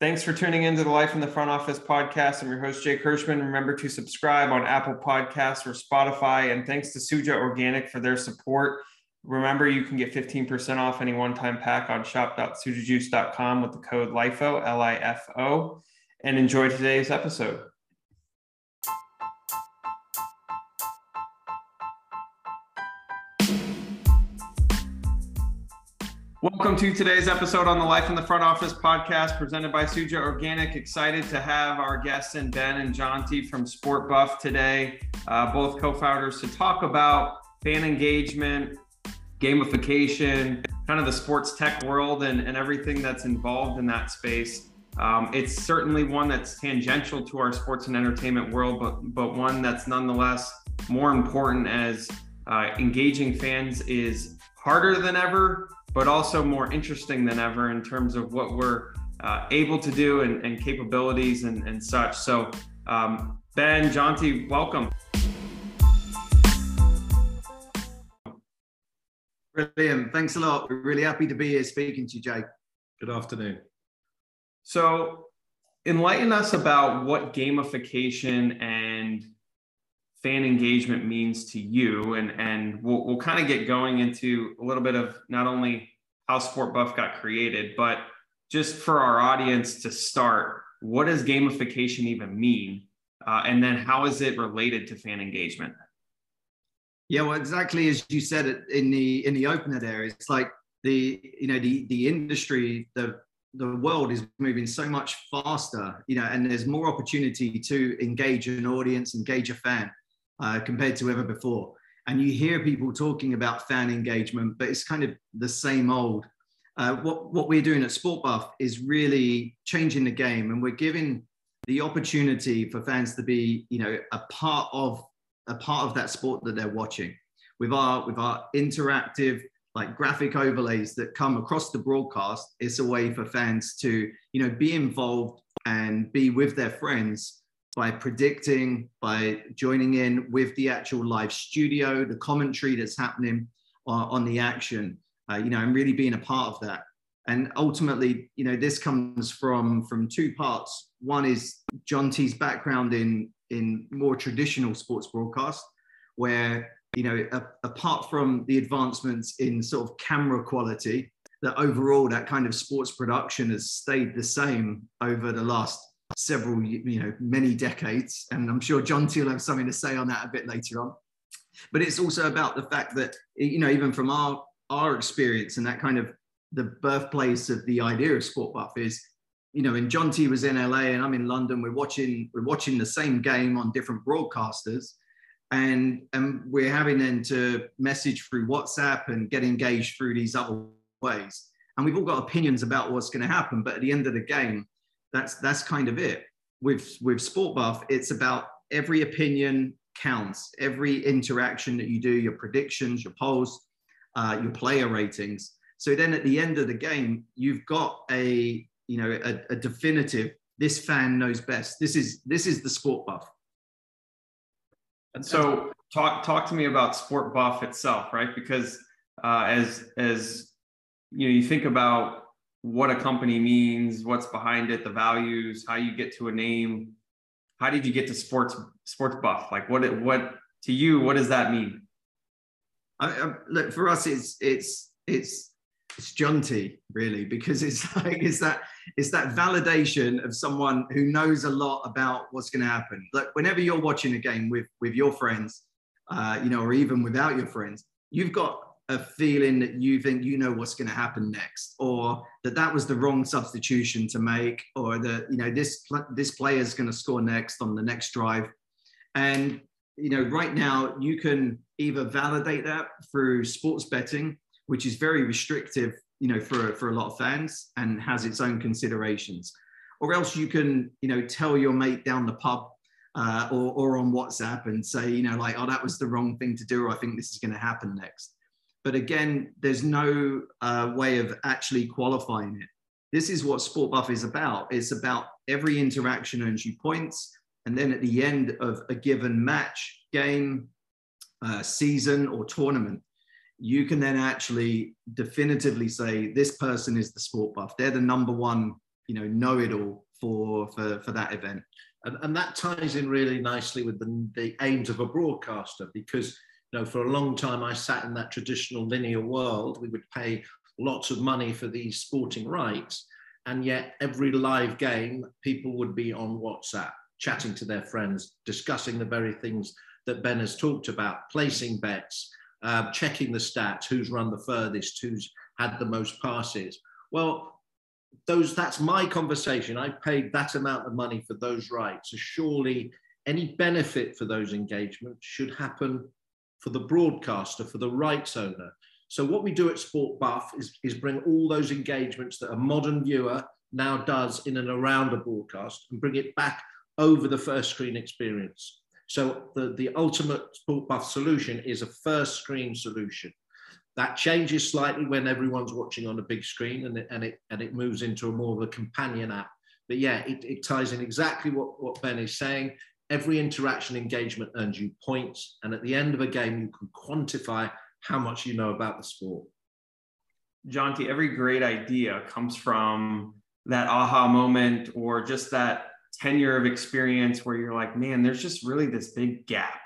Thanks for tuning into the Life in the Front Office podcast. I'm your host, Jay Kirschman. Remember to subscribe on Apple Podcasts or Spotify. And thanks to Suja Organic for their support. Remember, you can get 15% off any one time pack on shop.sujajuice.com with the code LIFO, L I F O. And enjoy today's episode. Welcome to today's episode on the Life in the Front Office podcast presented by Suja Organic. Excited to have our guests in Ben and Jonty from Sport Buff today, uh, both co founders, to talk about fan engagement, gamification, kind of the sports tech world, and, and everything that's involved in that space. Um, it's certainly one that's tangential to our sports and entertainment world, but, but one that's nonetheless more important as uh, engaging fans is harder than ever but also more interesting than ever in terms of what we're uh, able to do and, and capabilities and, and, such. So, um, Ben, Jonty, welcome. Brilliant. Thanks a lot. We're really happy to be here speaking to you, Jake. Good afternoon. So, enlighten us about what gamification and fan engagement means to you. And and we'll, we'll kind of get going into a little bit of not only how sport buff got created but just for our audience to start what does gamification even mean? Uh, and then how is it related to fan engagement? Yeah well exactly as you said it in the in the opener there it's like the you know the the industry the the world is moving so much faster you know and there's more opportunity to engage an audience engage a fan uh, compared to ever before. And you hear people talking about fan engagement, but it's kind of the same old. Uh, what, what we're doing at Sport Buff is really changing the game, and we're giving the opportunity for fans to be, you know, a part of a part of that sport that they're watching. With our with our interactive like graphic overlays that come across the broadcast, it's a way for fans to, you know, be involved and be with their friends by predicting, by joining in with the actual live studio, the commentary that's happening on, on the action, uh, you know, and really being a part of that. And ultimately, you know, this comes from from two parts. One is Jonty's background in in more traditional sports broadcast, where you know, a, apart from the advancements in sort of camera quality, that overall that kind of sports production has stayed the same over the last several, you know, many decades. And I'm sure Jonty will have something to say on that a bit later on. But it's also about the fact that, you know, even from our, our experience and that kind of the birthplace of the idea of sport buff is, you know, when Jonty was in LA and I'm in London. We're watching, we're watching the same game on different broadcasters. And, and we're having then to message through WhatsApp and get engaged through these other ways. And we've all got opinions about what's going to happen. But at the end of the game, that's that's kind of it. With with Sport Buff, it's about every opinion counts, every interaction that you do, your predictions, your polls, uh, your player ratings. So then at the end of the game, you've got a you know a, a definitive. This fan knows best. This is this is the Sport Buff. And so talk talk to me about Sport Buff itself, right? Because uh, as as you know, you think about what a company means, what's behind it, the values, how you get to a name. How did you get to sports sports buff? Like what what to you, what does that mean? I, I, look for us, it's it's it's it's Jonty really because it's like it's that it's that validation of someone who knows a lot about what's going to happen. Like whenever you're watching a game with with your friends, uh, you know, or even without your friends, you've got a feeling that you think you know what's going to happen next or that that was the wrong substitution to make or that you know this this player is going to score next on the next drive. And you know right now you can either validate that through sports betting which is very restrictive you know for for a lot of fans and has its own considerations or else you can you know tell your mate down the pub uh, or, or on whatsapp and say you know like oh that was the wrong thing to do or i think this is going to happen next but again, there's no uh, way of actually qualifying it. This is what Sport Buff is about. It's about every interaction earns you points. And then at the end of a given match, game, uh, season, or tournament, you can then actually definitively say this person is the sport buff. They're the number one you know know it all for for for that event. And, and that ties in really nicely with the, the aims of a broadcaster because you know for a long time I sat in that traditional linear world. We would pay lots of money for these sporting rights, and yet every live game people would be on WhatsApp chatting to their friends, discussing the very things that Ben has talked about, placing bets, uh, checking the stats, who's run the furthest, who's had the most passes. Well, those that's my conversation. I paid that amount of money for those rights. So surely any benefit for those engagements should happen for the broadcaster, for the rights owner. So what we do at Sport Buff is, is bring all those engagements that a modern viewer now does in and around a broadcast and bring it back over the first screen experience. So the, the ultimate Sport Buff solution is a first screen solution. That changes slightly when everyone's watching on a big screen and it, and it, and it moves into a more of a companion app. But yeah, it, it ties in exactly what, what Ben is saying. Every interaction engagement earns you points. And at the end of a game, you can quantify how much you know about the sport. Jonty, every great idea comes from that aha moment or just that tenure of experience where you're like, man, there's just really this big gap,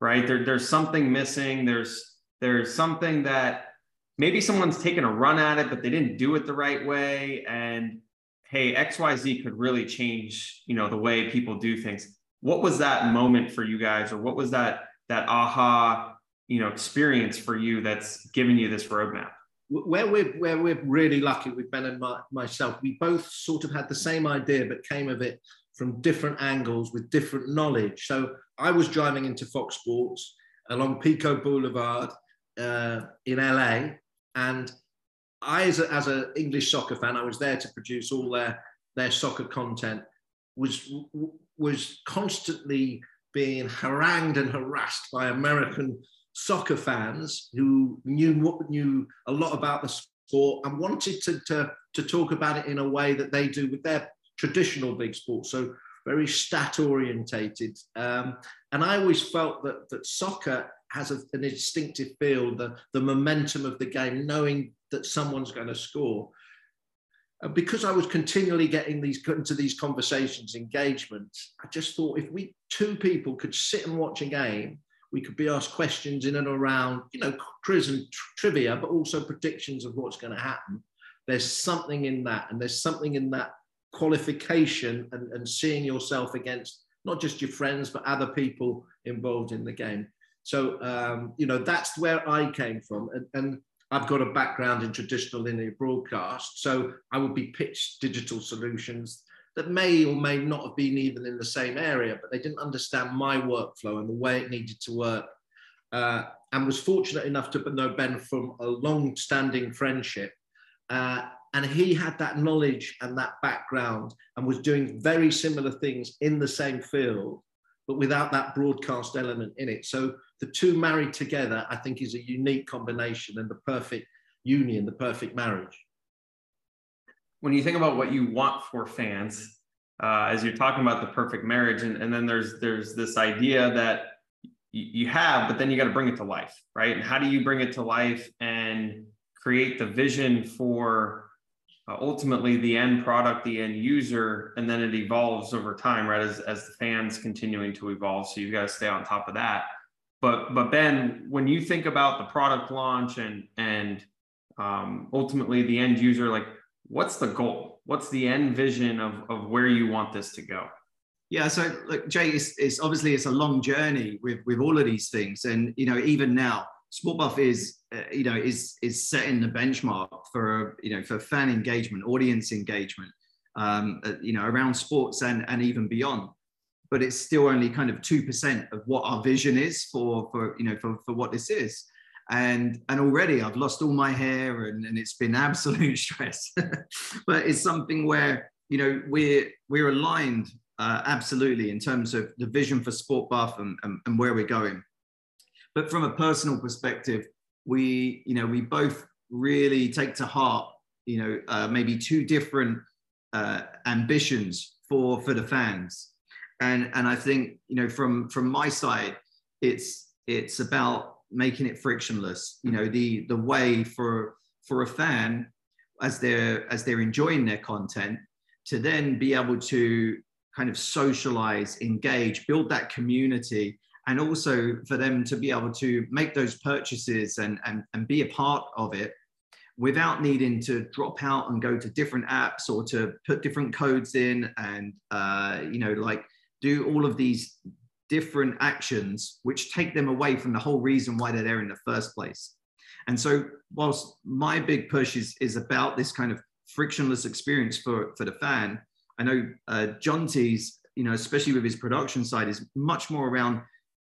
right? There, there's something missing. There's there's something that maybe someone's taken a run at it, but they didn't do it the right way. And hey, XYZ could really change, you know, the way people do things. What was that moment for you guys, or what was that that aha, you know, experience for you that's given you this roadmap? Where we're where we're really lucky with Ben and my, myself, we both sort of had the same idea, but came of it from different angles with different knowledge. So I was driving into Fox Sports along Pico Boulevard uh, in LA, and I, as an as a English soccer fan, I was there to produce all their their soccer content. Was was constantly being harangued and harassed by American soccer fans who knew knew a lot about the sport and wanted to, to, to talk about it in a way that they do with their traditional big sports. So very stat orientated. Um, and I always felt that, that soccer has a, an instinctive feel, the, the momentum of the game, knowing that someone's going to score. Because I was continually getting these into these conversations, engagements, I just thought if we two people could sit and watch a game, we could be asked questions in and around, you know, quiz and trivia, but also predictions of what's going to happen. There's something in that, and there's something in that qualification and, and seeing yourself against not just your friends, but other people involved in the game. So, um, you know, that's where I came from. And, and, I've got a background in traditional linear broadcast. So I would be pitched digital solutions that may or may not have been even in the same area, but they didn't understand my workflow and the way it needed to work. Uh, and was fortunate enough to know Ben from a long standing friendship. Uh, and he had that knowledge and that background and was doing very similar things in the same field but without that broadcast element in it. So the two married together, I think, is a unique combination and the perfect union, the perfect marriage. When you think about what you want for fans, uh, as you're talking about the perfect marriage, and, and then there's there's this idea that you have, but then you got to bring it to life, right? And how do you bring it to life and create the vision for uh, ultimately the end product, the end user, and then it evolves over time, right? As, as the fans continuing to evolve. So you've got to stay on top of that. But but Ben, when you think about the product launch and and um, ultimately the end user, like what's the goal? What's the end vision of of where you want this to go? Yeah, so look, Jay, it's, it's obviously it's a long journey with with all of these things, and you know even now Sportbuff is, uh, you know, is is setting the benchmark for you know for fan engagement, audience engagement, um, uh, you know, around sports and and even beyond. But it's still only kind of two percent of what our vision is for for you know for for what this is. And and already I've lost all my hair and, and it's been absolute stress. but it's something where you know we're we're aligned uh, absolutely in terms of the vision for Sport Buff and, and, and where we're going. But from a personal perspective, we, you know, we both really take to heart, you know, uh, maybe two different uh, ambitions for for the fans. And and I think, you know, from from my side, it's it's about making it frictionless. You know, the the way for for a fan as they're as they're enjoying their content to then be able to kind of socialize, engage, build that community, and also for them to be able to make those purchases and, and, and be a part of it without needing to drop out and go to different apps or to put different codes in and uh, you know like do all of these different actions which take them away from the whole reason why they're there in the first place. And so whilst my big push is, is about this kind of frictionless experience for, for the fan i know uh, Jonty's you know especially with his production side is much more around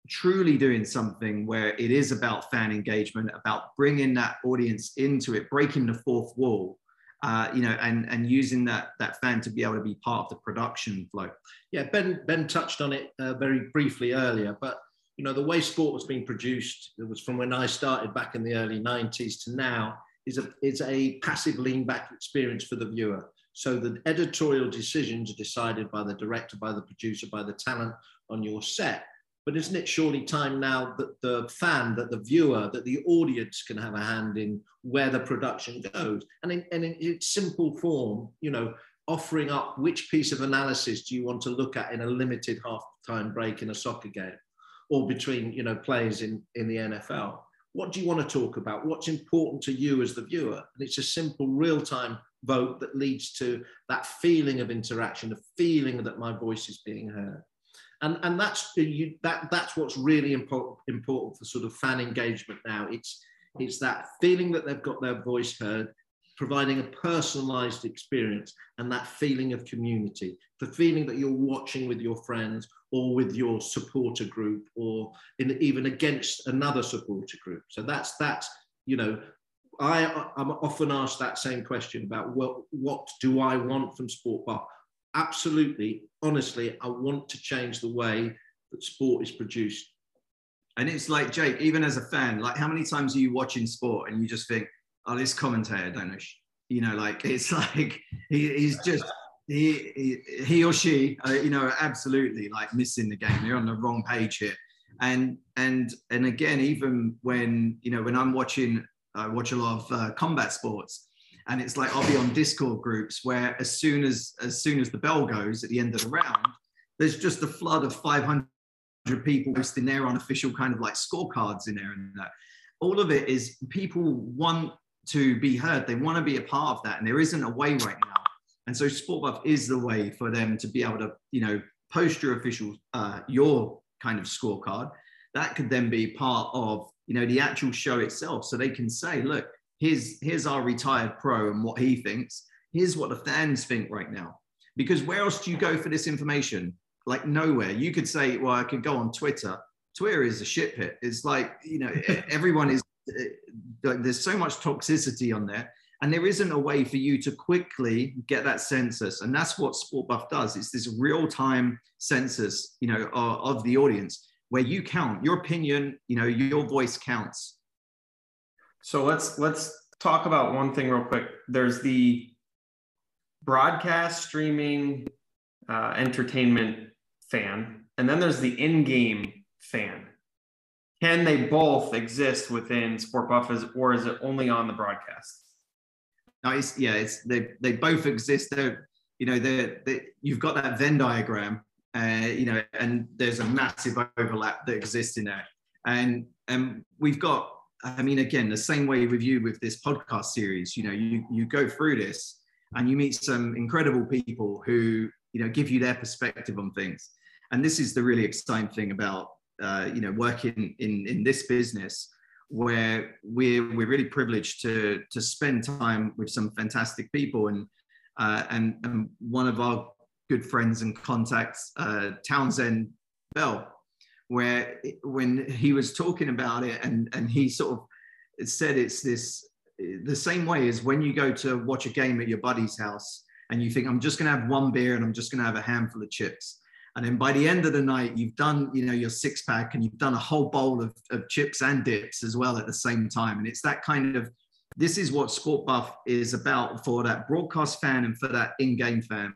truly doing something where it is about fan engagement, about bringing that audience into it, breaking the fourth wall, uh, you know, and and using that that fan to be able to be part of the production flow. Yeah, Ben Ben touched on it uh, very briefly earlier, but you know the way sport was being produced, it was from when I started back in the early '90s to now, is a is a passive lean back experience for the viewer. So the editorial decisions are decided by the director, by the producer, by the talent on your set but isn't it surely time now that the fan, that the viewer, that the audience can have a hand in where the production goes? And in, and in its simple form, you know, offering up which piece of analysis do you want to look at in a limited half-time break in a soccer game or between, you know, players in, in the NFL? What do you want to talk about? What's important to you as the viewer? And it's a simple real-time vote that leads to that feeling of interaction, the feeling that my voice is being heard and and that's you, that that's what's really important important for sort of fan engagement now. It's it's that feeling that they've got their voice heard, providing a personalized experience, and that feeling of community, the feeling that you're watching with your friends or with your supporter group, or in, even against another supporter group. So that's that's you know I, I'm often asked that same question about what, what do I want from Sport Buff? Absolutely, honestly, I want to change the way that sport is produced. And it's like Jake, even as a fan, like how many times are you watching sport and you just think, oh, this commentator don't know, you know, like it's like he, he's just he, he, he or she, uh, you know, absolutely like missing the game. They're on the wrong page here. And and and again, even when you know when I'm watching, I watch a lot of uh, combat sports, and it's like I'll be on Discord groups where as soon as as soon as the bell goes at the end of the round, there's just a flood of 500 people posting their unofficial kind of like scorecards in there, and that all of it is people want to be heard. They want to be a part of that, and there isn't a way right now. And so SportBuff is the way for them to be able to, you know, post your official, uh, your kind of scorecard. That could then be part of, you know, the actual show itself. So they can say, look, here's here's our retired pro and what he thinks. Here's what the fans think right now. Because where else do you go for this information? Like nowhere. You could say well i could go on twitter. Twitter is a shit pit it's like you know everyone is there's so much toxicity on there. And there isn't a way for you to quickly get that census. And that's what sport buff does. It's this real-time census you know of, of the audience where you count. Your opinion you know your voice counts so let's let's talk about one thing real quick. There's the broadcast streaming uh, entertainment fan, and then there's the in-game fan. Can they both exist within Sport Buffers, or is it only on the broadcast? No, it's, yeah, it's they they both exist. They're you know they they you've got that Venn diagram, uh, you know, and there's a massive overlap that exists in there, and and we've got I mean, again, the same way with you with this podcast series, you know, you, you go through this and you meet some incredible people who, you know, give you their perspective on things. And this is the really exciting thing about, uh, you know, working in, in this business where we're, we're really privileged to, to spend time with some fantastic people. And, uh, and, and one of our good friends and contacts, uh, Townsend Bell, where when he was talking about it and and he sort of said it's this the same way as when you go to watch a game at your buddy's house and you think i'm just going to have one beer and i'm just going to have a handful of chips. And then by the end of the night you've done you know your six pack and you've done a whole bowl of, of chips and dips as well at the same time. And it's that kind of this is what sport buff is about for that broadcast fan and for that in-game fan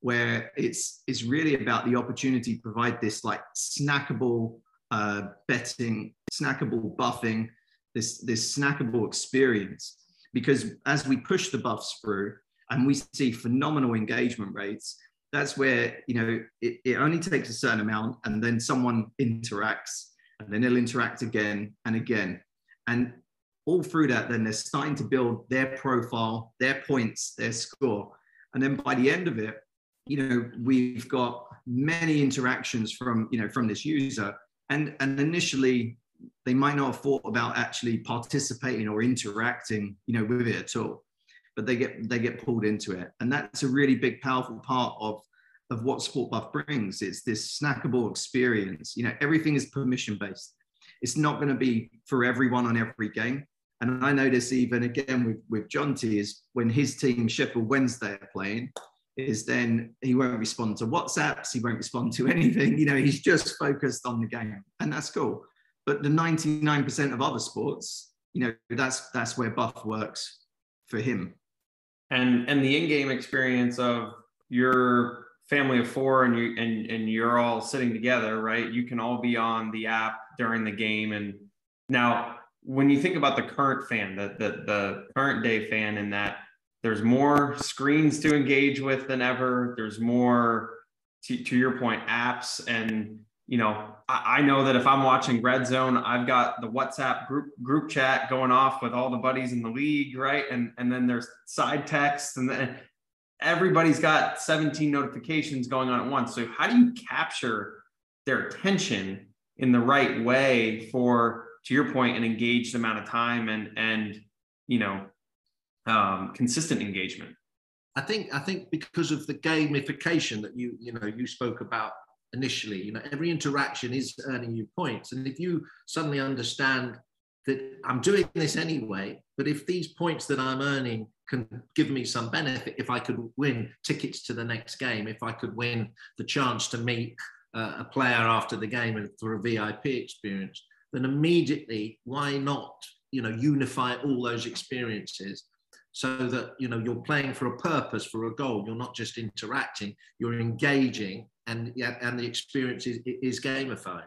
where it's it's really about the opportunity to provide this like snackable uh, betting, snackable buffing, this this snackable experience. Because as we push the buffs through, and we see phenomenal engagement rates, that's where you know it, it only takes a certain amount, and then someone interacts, and then they'll interact again and again, and all through that, then they're starting to build their profile, their points, their score, and then by the end of it, you know we've got many interactions from you know from this user, and and initially they might not have thought about actually participating or interacting you know with it at all. But they get they get pulled into it. And that's a really big powerful part of of what sport buff brings it's this snackable experience. You know everything is permission based it's not going to be for everyone on every game. And i notice even again with with Jonty is when his team sheffield wednesday are playing is then he won't respond to whatsapps he won't respond to anything you know he's just focused on the game and that's cool. But the 99% of other sports you know that's that's where buff works for him. And and the in-game experience of your family of four and you and and you're all sitting together right? You can all be on the app during the game. And now when you think about the current fan the the, the current day fan in that there's more screens to engage with than ever there's more to, to your point apps and you know, I, I, know that if I'm watching Red Zone, I've got the WhatsApp group group chat going off with all the buddies in the league, right? And and then there's side texts, and then everybody's got 17 notifications going on at once. So how do you capture their attention in the right way for, to your point, an engaged amount of time and and you know, um, consistent engagement? I think I think because of the gamification that you you know you spoke about initially. You know, every interaction is earning you points. And if you suddenly understand that I'm doing this anyway, but if these points that I'm earning can give me some benefit, if I could win tickets to the next game, if I could win the chance to meet uh, a player after the game and for a VIP experience, then immediately, why not, you know, unify all those experiences so that you know you're playing for a purpose for a goal you're not just interacting you're engaging and yeah, and the experience is, is gamified.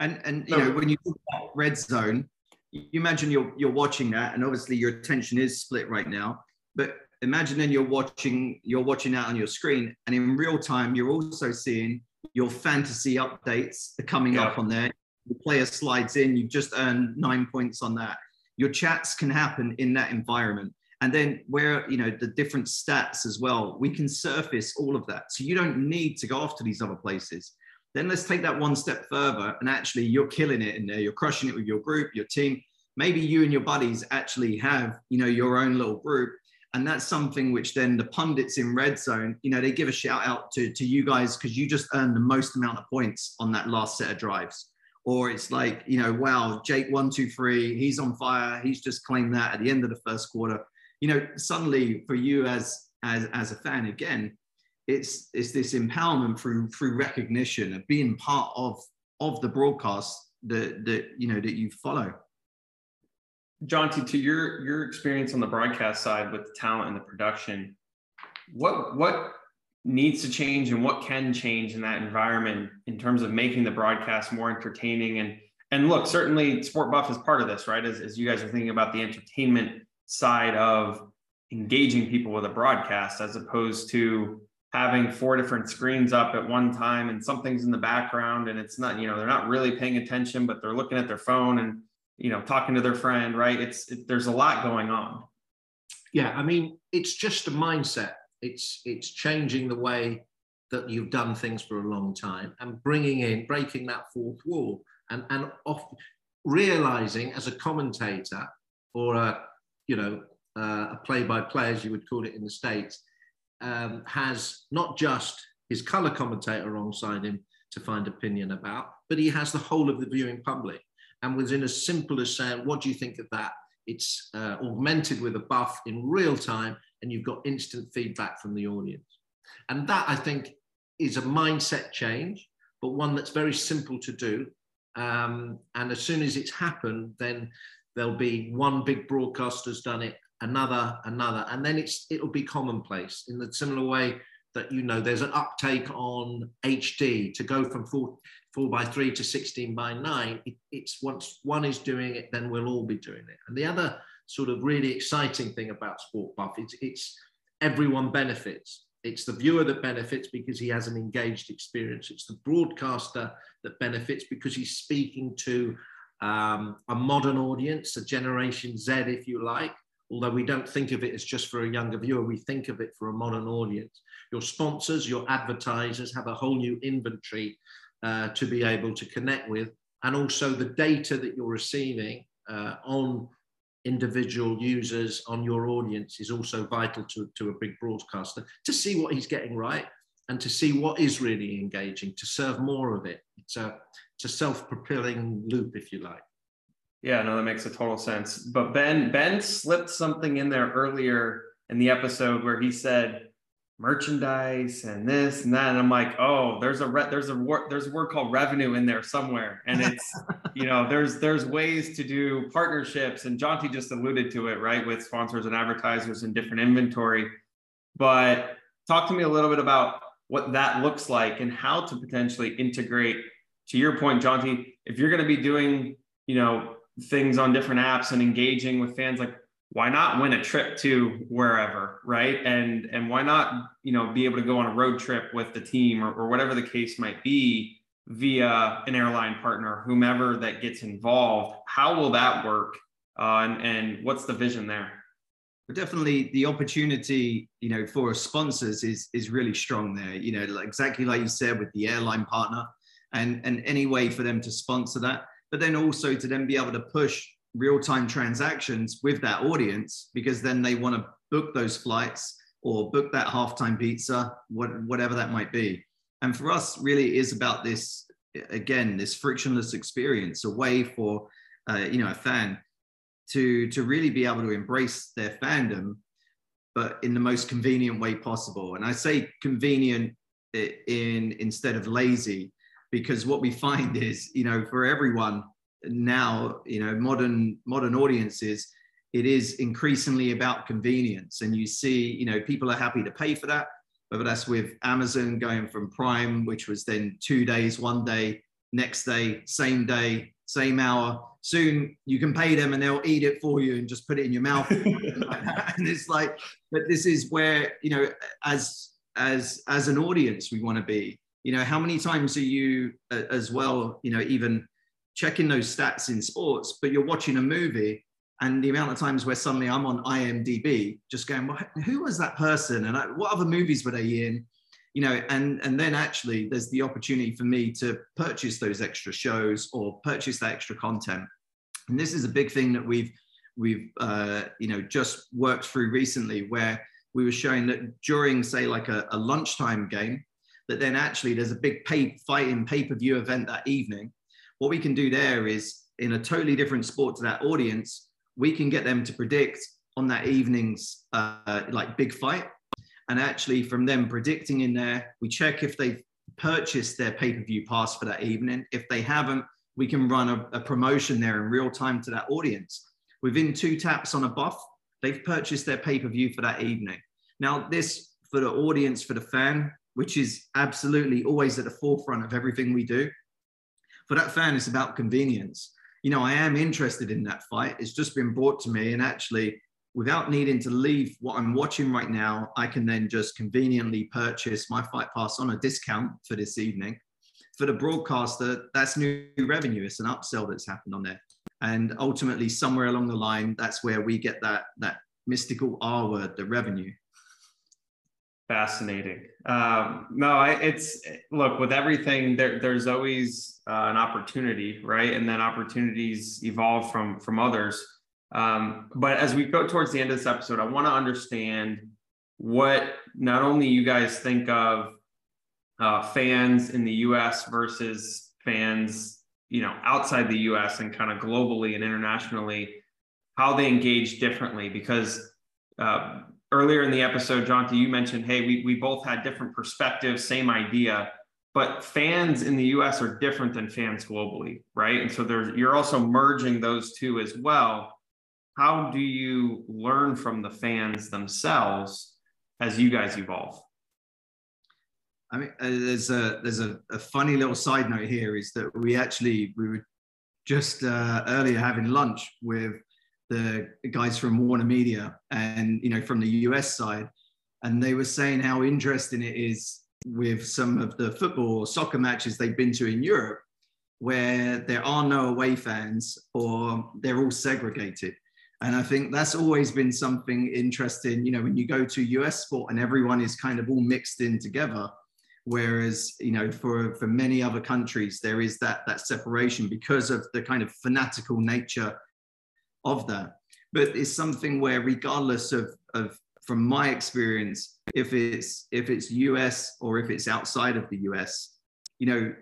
And and you know when you talk about red zone, you imagine you're you're watching that, and obviously your attention is split right now. But imagine then you're watching you're watching that on your screen, and in real time you're also seeing your fantasy updates are coming yeah. up on there. The player slides in, you've just earned nine points on that. Your chats can happen in that environment and then where you know the different stats as well we can surface all of that. So you don't need to go off to these other places. Then let's take that one step further and actually you're killing it in there. You're crushing it with your group your team. Maybe you and your buddies actually have you know your own little group. And that's something which then the pundits in red zone you know they give a shout out to, to you guys because you just earned the most amount of points on that last set of drives. Or it's like you know wow jake one two three he's on fire. He's just claimed that at the end of the first quarter you know, suddenly for you as as as a fan, again, it's it's this empowerment through through recognition of being part of of the broadcast that that you know that you follow. Jonty, to your your experience on the broadcast side with the talent and the production, what what needs to change and what can change in that environment in terms of making the broadcast more entertaining and and look certainly sport buff is part of this right as, as you guys are thinking about the entertainment side of engaging people with a broadcast as opposed to having four different screens up at one time and something's in the background and it's not you know they're not really paying attention but they're looking at their phone and you know talking to their friend right? It's it, there's a lot going on. Yeah i mean it's just a mindset. It's it's changing the way that you've done things for a long time and bringing in breaking that fourth wall and and off realizing as a commentator or a you know, uh, a play-by-play, as you would call it in the States, um, has not just his color commentator alongside him to find opinion about, but he has the whole of the viewing public. And within as simple as saying, what do you think of that? It's uh, augmented with a buff in real time, and you've got instant feedback from the audience. And that, I think, is a mindset change, but one that's very simple to do. Um, and as soon as it's happened, then there'll be one big broadcaster's done it, another, another, and then it's it'll be commonplace in the similar way that you know there's an uptake on HD to go from four four by three to 16 by nine. It, it's once one is doing it, then we'll all be doing it. And the other sort of really exciting thing about Sport Buff, it's it's everyone benefits. It's the viewer that benefits because he has an engaged experience. It's the broadcaster that benefits because he's speaking to um, a modern audience, a Generation Z, if you like. Although we don't think of it as just for a younger viewer, we think of it for a modern audience. Your sponsors, your advertisers have a whole new inventory uh, to be able to connect with. And also the data that you're receiving uh, on individual users, on your audience is also vital to, to a big broadcaster to see what he's getting right and to see what is really engaging, to serve more of it. It's a, it's a self-propelling loop, if you like. Yeah, no, that makes a total sense. But Ben, Ben slipped something in there earlier in the episode where he said merchandise and this and that, and I'm like, oh, there's a re- there's a word there's a word called revenue in there somewhere, and it's you know there's there's ways to do partnerships, and Jonty just alluded to it, right, with sponsors and advertisers and different inventory. But talk to me a little bit about what that looks like and how to potentially integrate. To your point, Jonty, if you're going to be doing, you know, things on different apps and engaging with fans, like why not win a trip to wherever, right? And and why not, you know, be able to go on a road trip with the team or, or whatever the case might be via an airline partner, whomever that gets involved. How will that work? Uh, and, and what's the vision there? But definitely the opportunity you know for sponsors is is really strong there you know exactly like you said with the airline partner and and any way for them to sponsor that but then also to then be able to push real-time transactions with that audience because then they want to book those flights or book that halftime pizza what, whatever that might be. And for us really is about this again this frictionless experience a way for uh, you know a fan to to really be able to embrace their fandom but in the most convenient way possible. And i say convenient in instead of lazy because what we find is you know for everyone now you know modern modern audiences it is increasingly about convenience. And you see you know people are happy to pay for that whether that's with amazon going from prime which was then two days one day next day same day same hour soon you can pay them and they'll eat it for you and just put it in your mouth. And it's like but this is where you know as as as an audience we want to be. You know how many times are you uh, as well you know even checking those stats in sports but you're watching a movie and the amount of times where suddenly i'm on imdb just going well, who was that person? And I, what other movies were they in? You know and and then actually there's the opportunity for me to purchase those extra shows or purchase that extra content and this is a big thing that we've we've uh, you know just worked through recently where we were showing that during say like a, a lunchtime game that then actually there's a big pay, fighting pay-per-view event that evening what we can do there is in a totally different sport to that audience we can get them to predict on that evening's uh, like big fight and actually, from them predicting in there, we check if they've purchased their pay per view pass for that evening. If they haven't, we can run a, a, promotion there in real time to that audience. Within two taps on a buff, they've purchased their pay per view for that evening. Now, this for the audience, for the fan, which is absolutely always at the forefront of everything we do. For that fan, it's about convenience. You know, I am interested in that fight. It's just been brought to me, and actually, without needing to leave what I'm watching right now, I can then just conveniently purchase my Fight Pass on a discount for this evening. For the broadcaster, that's new revenue. It's an upsell that's happened on there. And ultimately, somewhere along the line, that's where we get that, that mystical R word, the revenue. Fascinating. Um, no, I, it's look with everything. There, there's always uh, an opportunity, right? And then opportunities evolve from from others um, but as we go towards the end of this episode, I want to understand what not only you guys think of uh, fans in the U.S. versus fans, you know, outside the U.S. and kind of globally and internationally, how they engage differently. Because uh, earlier in the episode, Jonty, you mentioned, hey, we we both had different perspectives, same idea, but fans in the U.S. are different than fans globally, right? And so there's you're also merging those two as well how do you learn from the fans themselves as you guys evolve? I mean, uh, there's a there's a, a, funny little side note here is that we actually we were just uh, earlier having lunch with the guys from Warner Media and you know from the US side, and they were saying how interesting it is with some of the football or soccer matches they've been to in Europe, where there are no away fans or they're all segregated. And I think that's always been something interesting. You know, when you go to US sport and everyone is kind of all mixed in together, whereas you know for for many other countries there is that that separation because of the kind of fanatical nature of that. But it's something where, regardless of of from my experience, if it's if it's US or if it's outside of the US, you know,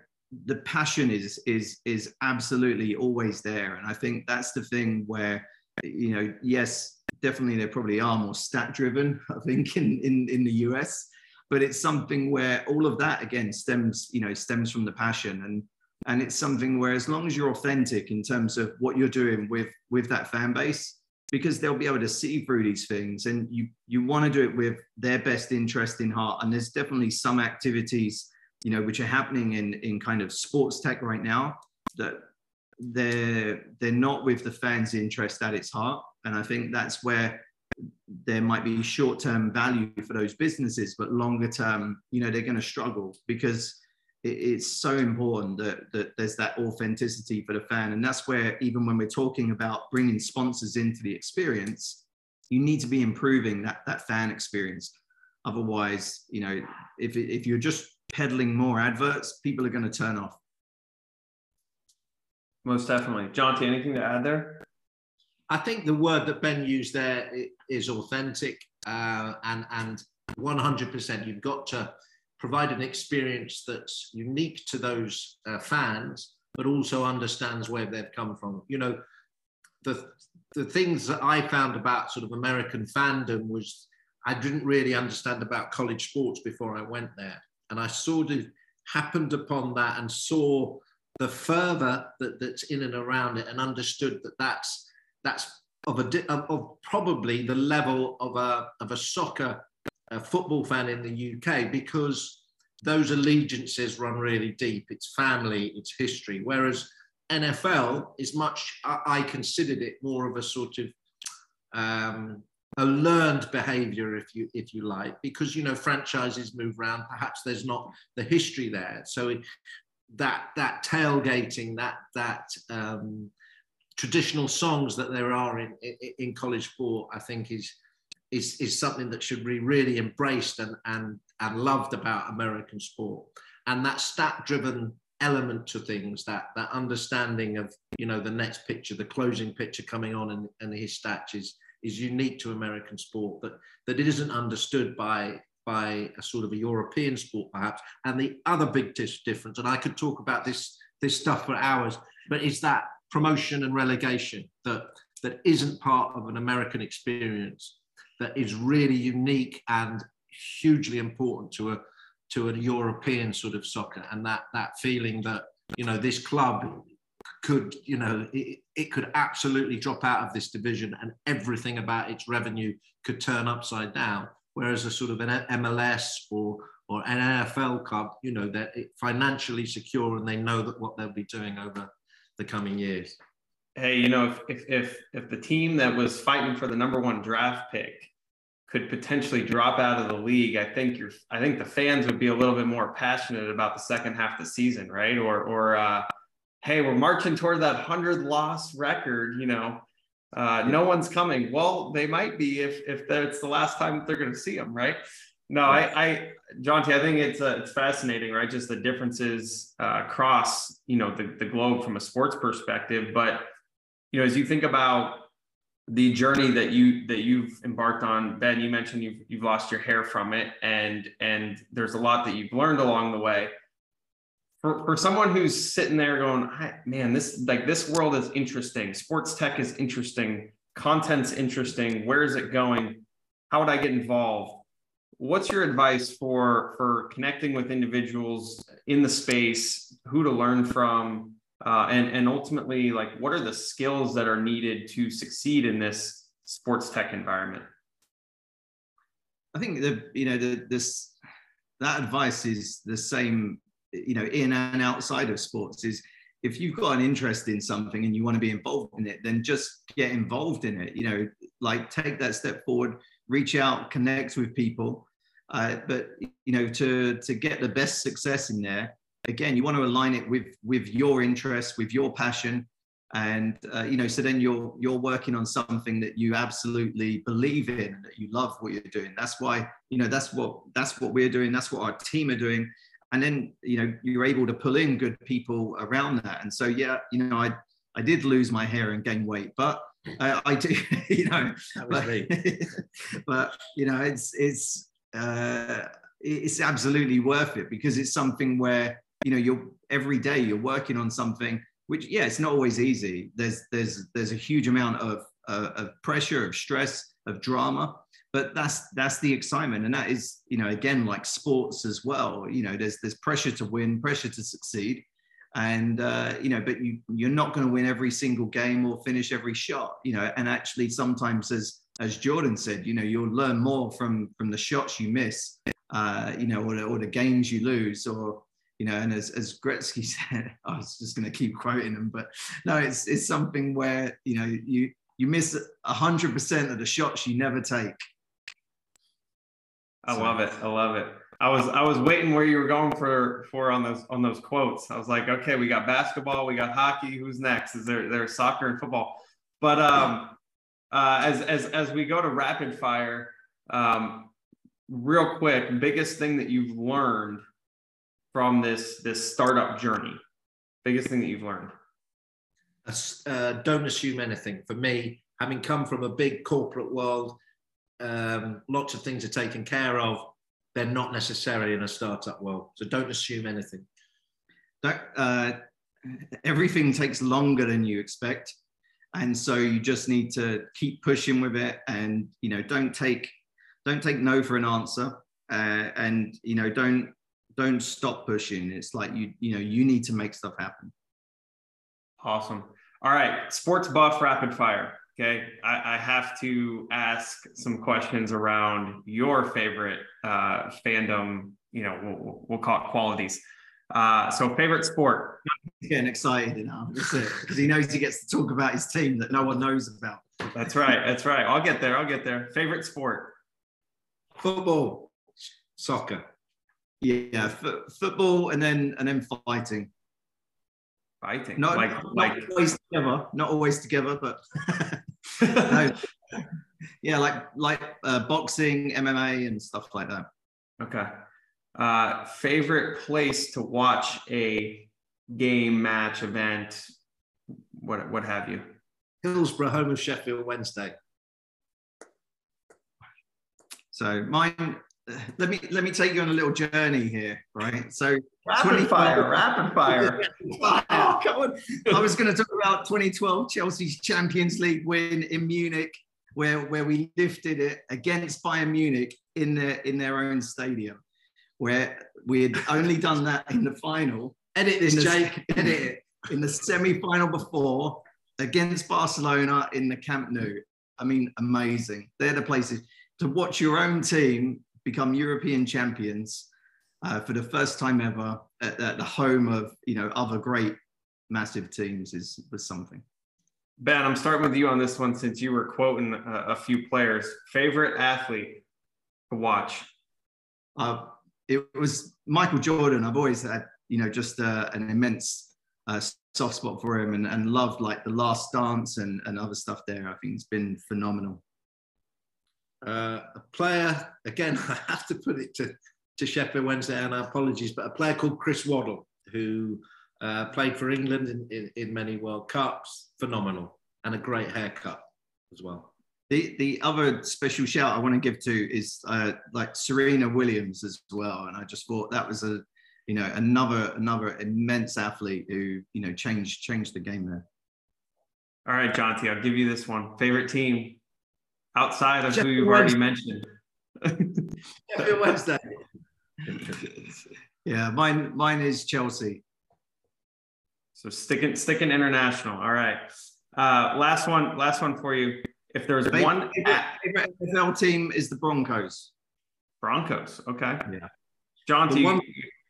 the passion is is is absolutely always there. And I think that's the thing where, you know, yes, definitely there probably are more stat driven, I think, in, in, in the US. But it's something where all of that again stems, you know, stems from the passion. And and it's something where as long as you're authentic in terms of what you're doing with with that fan base, because they'll be able to see through these things and you you want to do it with their best interest in heart and there's definitely some activities you know which are happening in in kind of sports tech right now that they're they're not with the fans interest at its heart and i think that's where there might be short-term value for those businesses but longer term you know they're going to struggle because it's so important that, that there's that authenticity for the fan. And that's where, even when we're talking about bringing sponsors into the experience, you need to be improving that, that fan experience. Otherwise, you know, if, if you're just peddling more adverts, people are going to turn off. Most definitely. John, anything to add there? I think the word that Ben used there is authentic uh, and, and 100%. You've got to provide an experience that's unique to those uh, fans, but also understands where they've come from. You know, the the things that I found about sort of American fandom was I didn't really understand about college sports before I went there, and I sort of happened upon that and saw the fervor that, that's in and around it, and understood that that's that's of a of, probably the level of a of a soccer a football fan in the UK because those allegiances run really deep. It's family, it's history. Whereas NFL is much, I, considered it more of a sort of um, a learned behavior, if you if you like, because you know franchises move around. Perhaps there's not the history there, so it, that that tailgating, that that um, traditional songs that there are in, in, in college sport, I think is is, is something that should be really embraced and, and, and loved about American sport. And that stat driven element to things, that, that understanding of, you know, the next pitcher, the closing pitcher coming on and, and his stats is, is unique to American sport, that, that it isn't understood by, by a sort of a European sport perhaps. And the other big difference, and I could talk about this, this stuff for hours, but is that promotion and relegation that, that isn't part of an American experience that is really unique and hugely important to a to a European sort of soccer, and that that feeling that you know this club could you know it, it could absolutely drop out of this division and everything about its revenue could turn upside down. Whereas a sort of an MLS or or an NFL club you know they're financially secure and they know that what they'll be doing over the coming years hey, you know, if, if if if the team that was fighting for the number one draft pick could potentially drop out of the league, I think you're I think the fans would be a little bit more passionate about the second half of the season, right? Or or uh, hey, we're marching toward that hundred loss record, you know. Uh, no one's coming. Well, they might be if if that's the last time they're going to see them, right? No, I, I, Jonty, I think it's uh, it's fascinating, right? Just the differences uh, across, you know, the, the globe from a sports perspective. But you know, as you think about the journey that you that you've embarked on, Ben, you mentioned you've you've lost your hair from it, and and there's a lot that you've learned along the way. For, for someone who's sitting there going, man, this like this world is interesting. Sports tech is interesting. Content's interesting. Where is it going? How would I get involved? What's your advice for for connecting with individuals in the space? Who to learn from? uh, and and ultimately like what are the skills that are needed to succeed in this sports tech environment i think the you know the this that advice is the same you know in and outside of sports is if you've got an interest in something and you want to be involved in it then just get involved in it you know like take that step forward reach out connect with people Uh, but you know, to to get the best success in there, again, you want to align it with with your interests, with your passion, and uh, you know, so then you're you're working on something that you absolutely believe in, that you love what you're doing. That's why you know that's what that's what we're doing. That's what our team are doing, and then you know you're able to pull in good people around that. And so yeah, you know, I I did lose my hair and gain weight, but uh, I do, you know, but, but, you know, it's it's uh, it's absolutely worth it because it's something where you know you're every day you're working on something which yeah it's not always easy. There's there's there's a huge amount of uh, of pressure of stress of drama but that's that's the excitement. And that is you know again like sports as well you know there's there's pressure to win pressure to succeed and uh, you know but you you're not going to win every single game or finish every shot you know and actually sometimes as as jordan said you know you'll learn more from from the shots you miss uh, you know or, or the games you lose or you know and as, as gretzky said i was just going to keep quoting him but no it's it's something where you know you you miss 100% of the shots you never take i so. love it i love it I was I was waiting where you were going for for on those on those quotes. I was like, okay, we got basketball, we got hockey. Who's next? Is there there's soccer and football? But um, uh, as as as we go to rapid fire, um, real quick, biggest thing that you've learned from this this startup journey? Biggest thing that you've learned? Uh, don't assume anything. For me, having come from a big corporate world, um, lots of things are taken care of they're not necessarily in a startup world. So don't assume anything. That, uh, everything takes longer than you expect. And so you just need to keep pushing with it and, you know, don't take, don't take no for an answer. Uh, and, you know, don't, don't stop pushing. It's like you, you know, you need to make stuff happen. Awesome. All right. Sports buff rapid fire. Okay, I, I, have to ask some questions around your favorite uh, fandom. You know, we'll, we'll call it qualities. Uh, so, favorite sport. He's getting excited now. because he knows he gets to talk about his team that no one knows about. That's right. That's right. I'll get there. I'll get there. Favorite sport. Football, soccer. Yeah, f- football, and then and then fighting. Fighting. Not, like, not like always together. Not always together, but no. yeah, like like uh, boxing, MMA, and stuff like that. Okay. Uh, favorite place to watch a game, match, event, what what have you? Hillsborough, home of Sheffield Wednesday. So mine. Let me let me take you on a little journey here, right? So rapid fire, rapid fire. oh, come on. I was going to talk about 2012 Chelsea's Champions League win in Munich, where, where we lifted it against Bayern Munich in their in their own stadium, where we had only done that in the final. Edit this, Jake. Edit it in the semi-final before against Barcelona in the Camp Nou. I mean, amazing. They're the places to watch your own team become European champions uh, for the first time ever at, at, the home of you know other great massive teams is was something. Ben, I'm starting with you on this one since you were quoting a, a few players. Favorite athlete to watch? Uh, it was Michael Jordan. I've always had you know just uh, an immense uh, soft spot for him and, and loved like the last dance and, and other stuff there. I think it's been phenomenal. Uh, a player, again, I have to put it to to Sheffield Wednesday, and apologies, but a player called Chris Waddle, who uh, played for England in, in, in, many World Cups, phenomenal, and a great haircut as well. The the other special shout I want to give to is uh, like Serena Williams as well, and I just thought that was a you know another another immense athlete who you know changed changed the game there. All right, Jonty, I'll give you this one. Favorite team outside of who you've already mentioned. Sheffield Wednesday. yeah, mine mine is Chelsea. So sticking sticking international. All right. Uh, last one, last one for you. If there's favorite, one favorite NFL team is the Broncos. Broncos. Okay. Yeah. John, the one,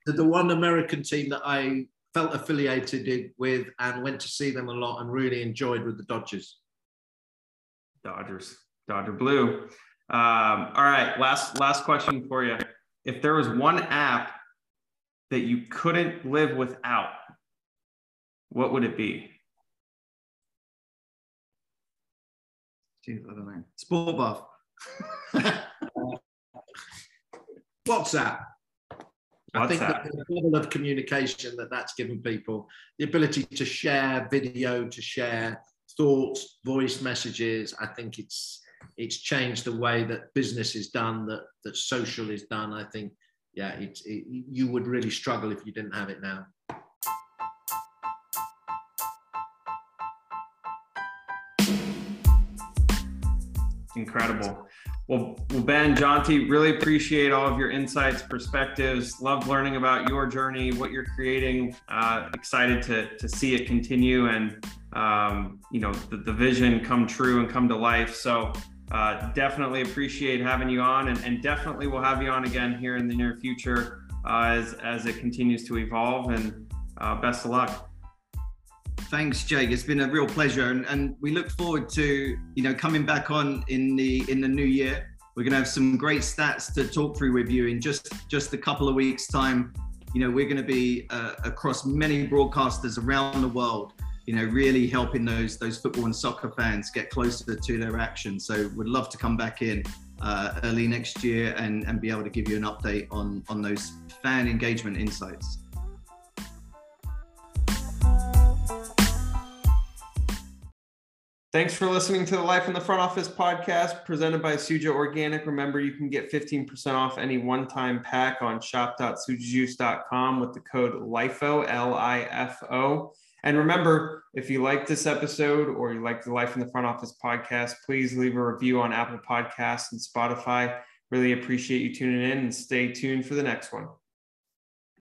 the one American team that I felt affiliated with and went to see them a lot and really enjoyed with the Dodgers. Dodgers. Dodger Blue. Um, all right. Last last question for you if there was one app that you couldn't live without, what would it be? Jeez, I don't know. Sport buff. WhatsApp. I think WhatsApp. the level of communication that that's given people, the ability to share video, to share thoughts, voice messages. I think it's it's changed the way that business is done, that that social is done. I think, yeah, it's it, you would really struggle if you didn't have it now. Incredible. Well, well, Ben, Jonty, really appreciate all of your insights, perspectives. Love learning about your journey, what you're creating. Uh, excited to to see it continue and um, you know the, the vision come true and come to life. So uh, definitely appreciate having you on, and, and definitely we'll have you on again here in the near future uh, as as it continues to evolve. And uh, best of luck. Thanks, Jake. It's been a real pleasure, and, and we look forward to you know coming back on in the in the new year. We're going to have some great stats to talk through with you in just just a couple of weeks' time. You know, we're going to be uh, across many broadcasters around the world. You know, really helping those those football and soccer fans get closer to their action. So, we'd love to come back in uh, early next year and and be able to give you an update on on those fan engagement insights. Thanks for listening to the Life in the Front Office podcast presented by Suja Organic. Remember, you can get 15% off any one time pack on shop.sujajuice.com with the code LIFO, L I F O. And remember, if you like this episode or you like the Life in the Front Office podcast, please leave a review on Apple Podcasts and Spotify. Really appreciate you tuning in and stay tuned for the next one.